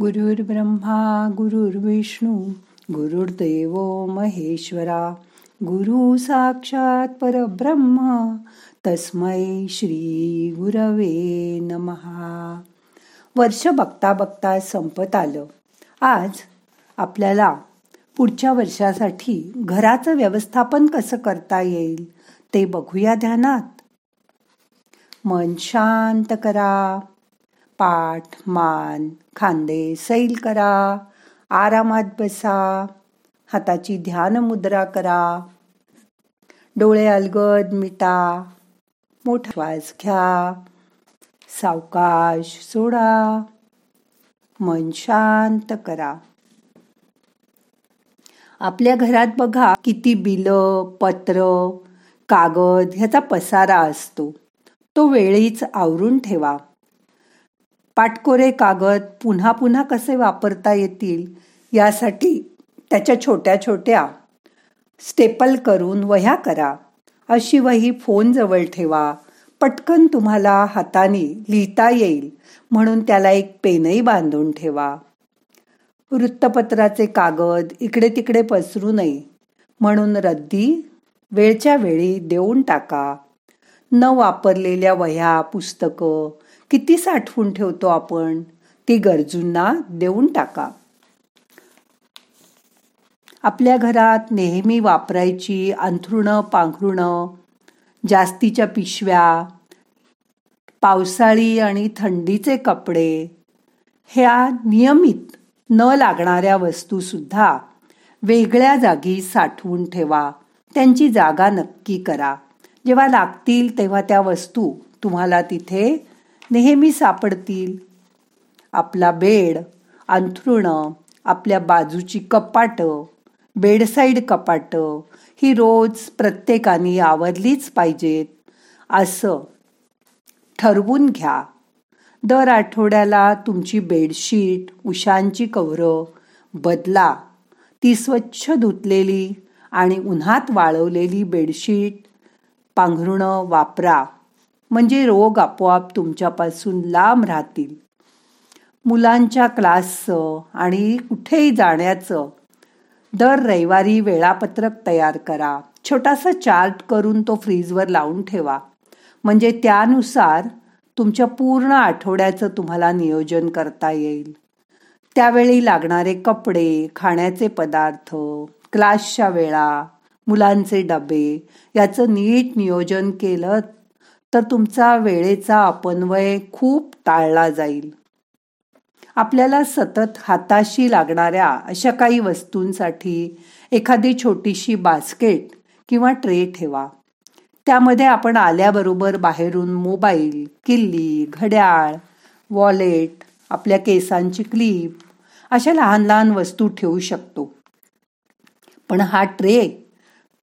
गुरुर् ब्रह्मा गुरुर्विष्णू गुरुर्देव महेश्वरा गुरु साक्षात परब्रह्म तस्मै श्री गुरवे नमहा वर्ष बघता बघता संपत आलं. आज आपल्याला पुढच्या वर्षासाठी घराचं व्यवस्थापन कसं करता येईल ते बघूया ध्यानात. मन शांत करा. पाठ मान खांदे सैल करा. आरामात बसा. हाताची ध्यान मुद्रा करा. डोळे अलगद मिटा. मोठा श्वास घ्या. सावकाश सोडा. मन शांत करा. आपल्या घरात बघा किती बिलं पत्र कागद ह्याचा पसारा असतो. तो वेळीच आवरून ठेवा. पाटकोरे कागद पुन्हा पुन्हा कसे वापरता येतील यासाठी त्याच्या छोट्या छोट्या स्टेपल करून वह्या करा. अशी वही फोन जवळ ठेवा. पटकन तुम्हाला हाताने लिहिता येईल म्हणून त्याला एक पेनही बांधून ठेवा. वृत्तपत्राचे कागद इकडे तिकडे पसरू नये म्हणून रद्दी वेळच्या वेळी देऊन टाका. न वापरलेल्या वह्या पुस्तकं. किती साठवून ठेवतो आपण? ती गरजूंना देऊन टाका. आपल्या घरात नेहमी वापरायची अंथरुणं पांघरुणं जास्तीच्या पिशव्या पावसाळी आणि थंडीचे कपडे ह्या नियमित न लागणाऱ्या वस्तूसुद्धा वेगळ्या जागी साठवून ठेवा. त्यांची जागा नक्की करा. जेव्हा लागतील तेव्हा त्या वस्तू तुम्हाला तिथे नेहमी सापडतील. आपला बेड अंथरुणं आपल्या बाजूची कपाटं बेडसाईड कपाटं ही रोज प्रत्येकाने आवरलीच पाहिजेत. असं ठरवून घ्या. दर आठवड्याला तुमची बेडशीट उशांची कवरं बदला. ती स्वच्छ धुतलेली आणि उन्हात वाळवलेली बेडशीट पांघरुणं वापरा. म्हणजे रोग आपोआप तुमच्यापासून लांब राहतील. मुलांच्या क्लासचं आणि कुठेही जाण्याचं. दर रविवारी वेळापत्रक तयार करा. छोटासा चार्ट करून तो फ्रीजवर लावून ठेवा. म्हणजे त्यानुसार तुमच्या पूर्ण आठवड्याचं तुम्हाला नियोजन करता येईल. त्यावेळी लागणारे कपडे खाण्याचे पदार्थ क्लासच्या वेळा मुलांचे डबे याचं नीट नियोजन केलं तर तुमचा वेळेचा अपन्वय खूप टाळला जाईल. आपल्याला सतत हाताशी लागणाऱ्या अशा काही वस्तूंसाठी एखादी छोटीशी बास्केट किंवा ट्रे ठेवा. त्यामध्ये आपण आल्याबरोबर बाहेरून मोबाईल किल्ली घड्याळ वॉलेट आपल्या केसांची क्लिप अशा लहान लहान वस्तू ठेवू शकतो. पण हा ट्रे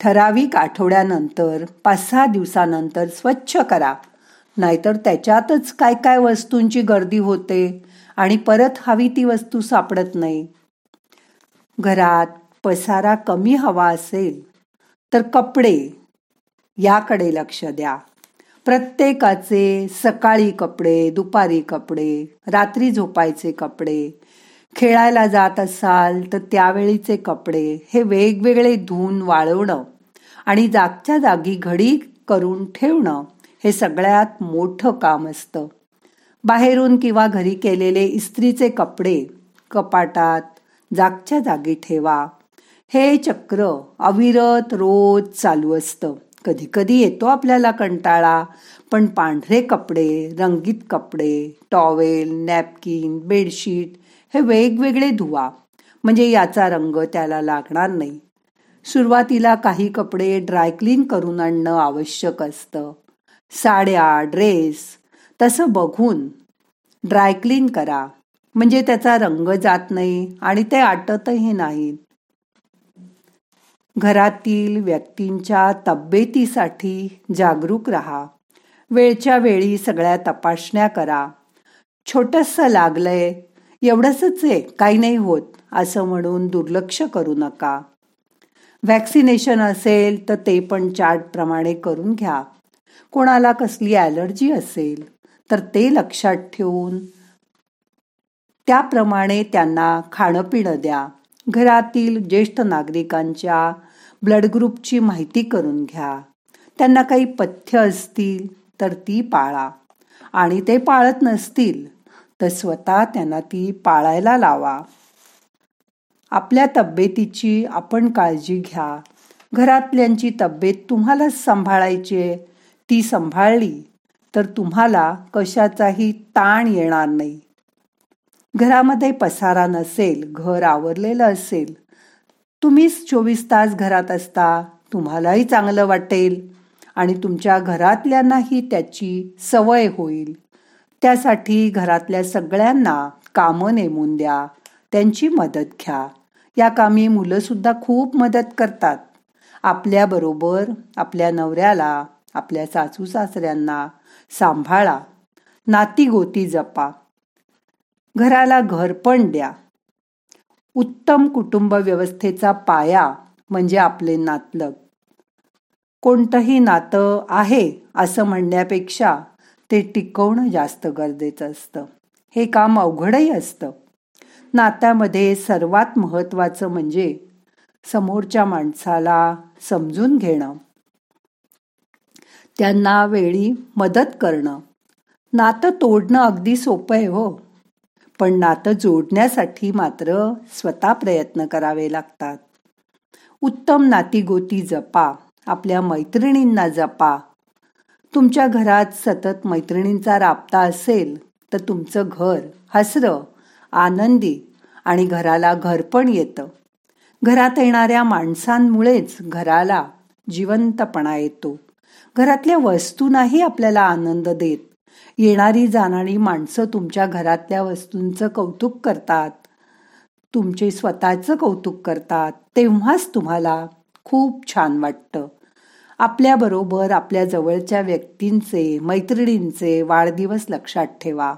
ठराविक आठवड्यानंतर पाच सहा दिवसानंतर स्वच्छ करा. नाहीतर त्याच्यातच काय काय वस्तूंची गर्दी होते आणि परत हवी ती वस्तू सापडत नाही. घरात पसारा कमी हवा असेल तर कपडे याकडे लक्ष द्या. प्रत्येकाचे सकाळी कपडे दुपारी कपडे रात्री झोपायचे कपडे खेळायला जात असाल तर त्यावेळीचे कपडे हे वेगवेगळे धुवून वाळवणं आणि जागच्या जागी घडी करून ठेवणं हे सगळ्यात मोठं काम असतं. बाहेरून किंवा घरी केलेले इस्त्रीचे कपडे कपाटात जागच्या जागी ठेवा. हे चक्र अविरत रोज चालू असतं. कधी कधी येतो आपल्याला कंटाळा पण पांढरे कपडे रंगीत कपडे टॉवेल नॅपकिन बेडशीट हे वेगवेगळे धुवा. म्हणजे याचा रंग त्याला लागणार नाही. सुरुवातीला काही कपडे ड्रायक्लीन करून आणणं आवश्यक असतं. साड्या ड्रेस तसं बघून ड्रायक्लीन करा. म्हणजे त्याचा रंग जात नाही आणि ते आटतही नाहीत. घरातील व्यक्तींच्या तब्येतीसाठी जागरूक राहा. वेळच्या वेळी सगळ्या तपासण्या करा. छोटंसं लागलंय एवढंच आहे काही नाही होत असं म्हणून दुर्लक्ष करू नका. व्हॅक्सिनेशन असेल तर ते पण चार्ट प्रमाणे करून घ्या. कोणाला कसली ॲलर्जी असेल तर ते लक्षात ठेवून त्याप्रमाणे त्यांना खाणं पिणं द्या. घरातील ज्येष्ठ नागरिकांच्या ब्लड ग्रुपची माहिती करून घ्या. त्यांना काही पथ्य असतील तर ती पाळा. आणि ते पाळत नसतील तर स्वतः त्यांना ती पाळायला लावा. आपल्या तब्येतीची आपण काळजी घ्या. घरातल्यांची तब्येत तुम्हालाच सांभाळायची आहे. ती सांभाळली तर तुम्हाला कशाचाही ताण येणार नाही. घरामध्ये पसारा नसेल घर आवरलेलं असेल तुम्हीच चोवीस तास घरात असता तुम्हालाही चांगलं वाटेल आणि तुमच्या घरातल्यांनाही त्याची सवय होईल. त्यासाठी घरातल्या सगळ्यांना कामं नेमून द्या. त्यांची मदत घ्या. या कामी मुलं सुद्धा खूप मदत करतात. आपल्याबरोबर आपल्या नवऱ्याला आपल्या सासू सासऱ्यांना सांभाळा. नाती गोती जपा. घराला घर पण द्या. उत्तम कुटुंब व्यवस्थेचा पाया म्हणजे आपले नातलग. कोणतंही नातं आहे असं म्हणण्यापेक्षा ते टिकवणं जास्त गरजेचं असतं. हे काम अवघडही असतं. नात्यामध्ये सर्वात महत्वाचं म्हणजे समोरच्या माणसाला समजून घेणं. त्यांना वेळी मदत करणं. नातं तोडणं अगदी सोपं आहे हो. पण नातं जोडण्यासाठी मात्र स्वतः प्रयत्न करावे लागतात. उत्तम नातीगोती जपा. आपल्या मैत्रिणींना जपा. तुमच्या घरात सतत मैत्रिणींचा राबता असेल तर तुमचं घर हसरं आनंदी आणि घराला घर पण येतं. घरात येणाऱ्या माणसांमुळेच घराला जिवंतपणा येतो. घरातल्या वस्तूंनाही आपल्याला आनंद देत. येणारी जाणारी माणसं तुमच्या घरातल्या वस्तूंचं कौतुक करतात. तुमचे स्वतःचं कौतुक करतात. तेव्हाच तुम्हाला खूप छान वाटतं. आपल्याबरोबर आपल्या जवळच्या व्यक्तींचे मैत्रिणींचे वाढदिवस लक्षात ठेवा.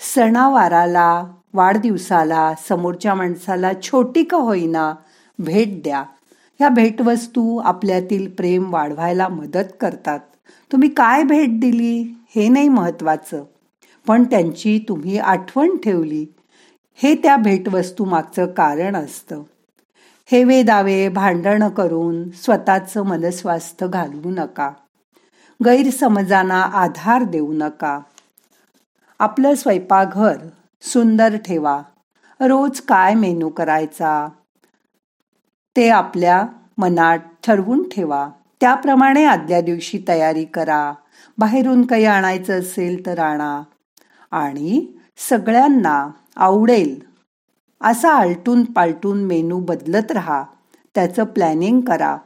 सणावाराला वाढदिवसाला समोरच्या माणसाला छोटी का होईना भेट द्या. ह्या भेटवस्तू आपल्यातील प्रेम वाढवायला मदत करतात. तुम्ही काय भेट दिली हे नाही महत्वाचं पण त्यांची तुम्ही आठवण ठेवली. हे त्या भेटवस्तू मागचं कारण असतं. हेवे दावे भांडणं करून स्वतःचं मनस्वास्थ्य घालवू नका. गैरसमजांना आधार देऊ नका. आपलं स्वयंपाकघर सुंदर ठेवा. रोज काय मेनू करायचा? ते आपल्या मनात ठरवून ठेवा. त्याप्रमाणे आदल्या दिवशी तयारी करा. बाहेरून काही आणायचं असेल तर आणा. आणि सगळ्यांना आवडेल असा आलटून पालटून मेनू बदलत राहा. त्याचं प्लॅनिंग करा.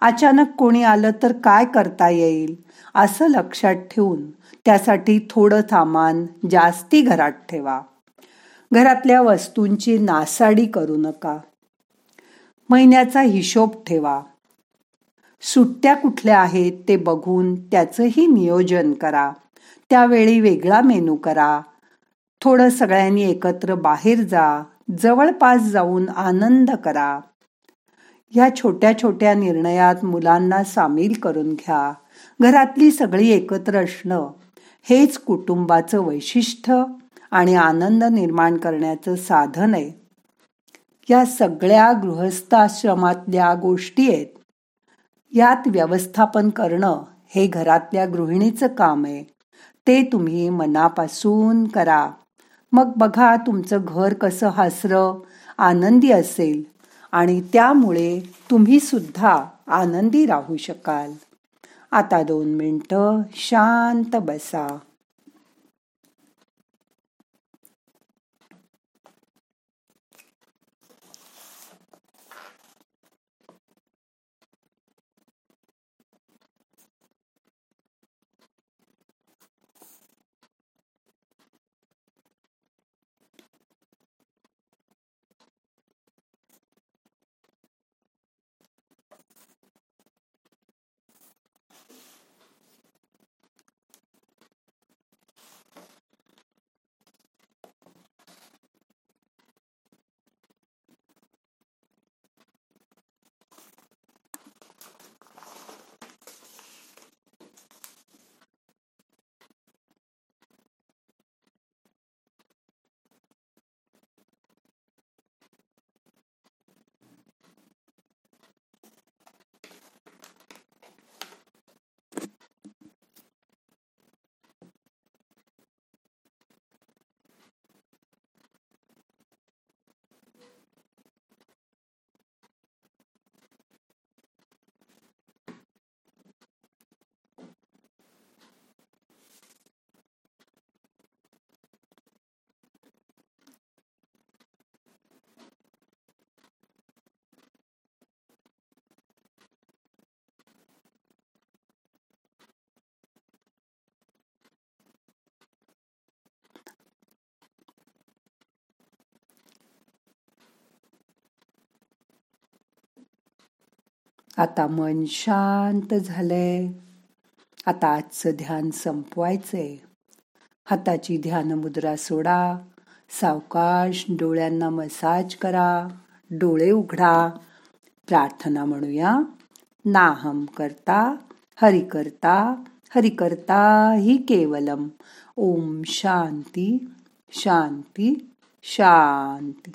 अचानक कोणी आलं तर काय करता येईल असं लक्षात ठेवून त्यासाठी थोडं सामान जास्ती घरात ठेवा. घरातल्या वस्तूंची नासाडी करू नका. महिन्याचा हिशोब ठेवा. सुट्ट्या कुठल्या आहेत ते बघून त्याचंही नियोजन करा. त्यावेळी वेगळा मेनू करा. थोडं सगळ्यांनी एकत्र बाहेर जा. जवळपास जाऊन आनंद करा. ह्या छोट्या छोट्या निर्णयात मुलांना सामील करून घ्या. घरातली सगळी एकत्र असणं हेच कुटुंबाचं वैशिष्ट्य आणि आनंद निर्माण करण्याचं साधन आहे. या सगळ्या गृहस्थाश्रमातल्या गोष्टी आहेत. यात व्यवस्थापन करणं हे घरातल्या गृहिणीचं काम आहे. ते तुम्ही मनापासून करा. मग बघा तुमचं घर कसं हसरं आनंदी असेल. आणि त्यामुळे तुम्ही सुद्धा आनंदी राहू शकाल. आता दोन मिनटं शांत बसा. आता मन शांत झालंय. आता आजचं ध्यान संपवायचंय. हाताची ध्यान मुद्रा सोडा. सावकाश डोळ्यांना मसाज करा. डोळे उघडा. प्रार्थना म्हणूया. नाहम करता हरि करता हरि करता ही केवलम. ओम शांती शांती शांती.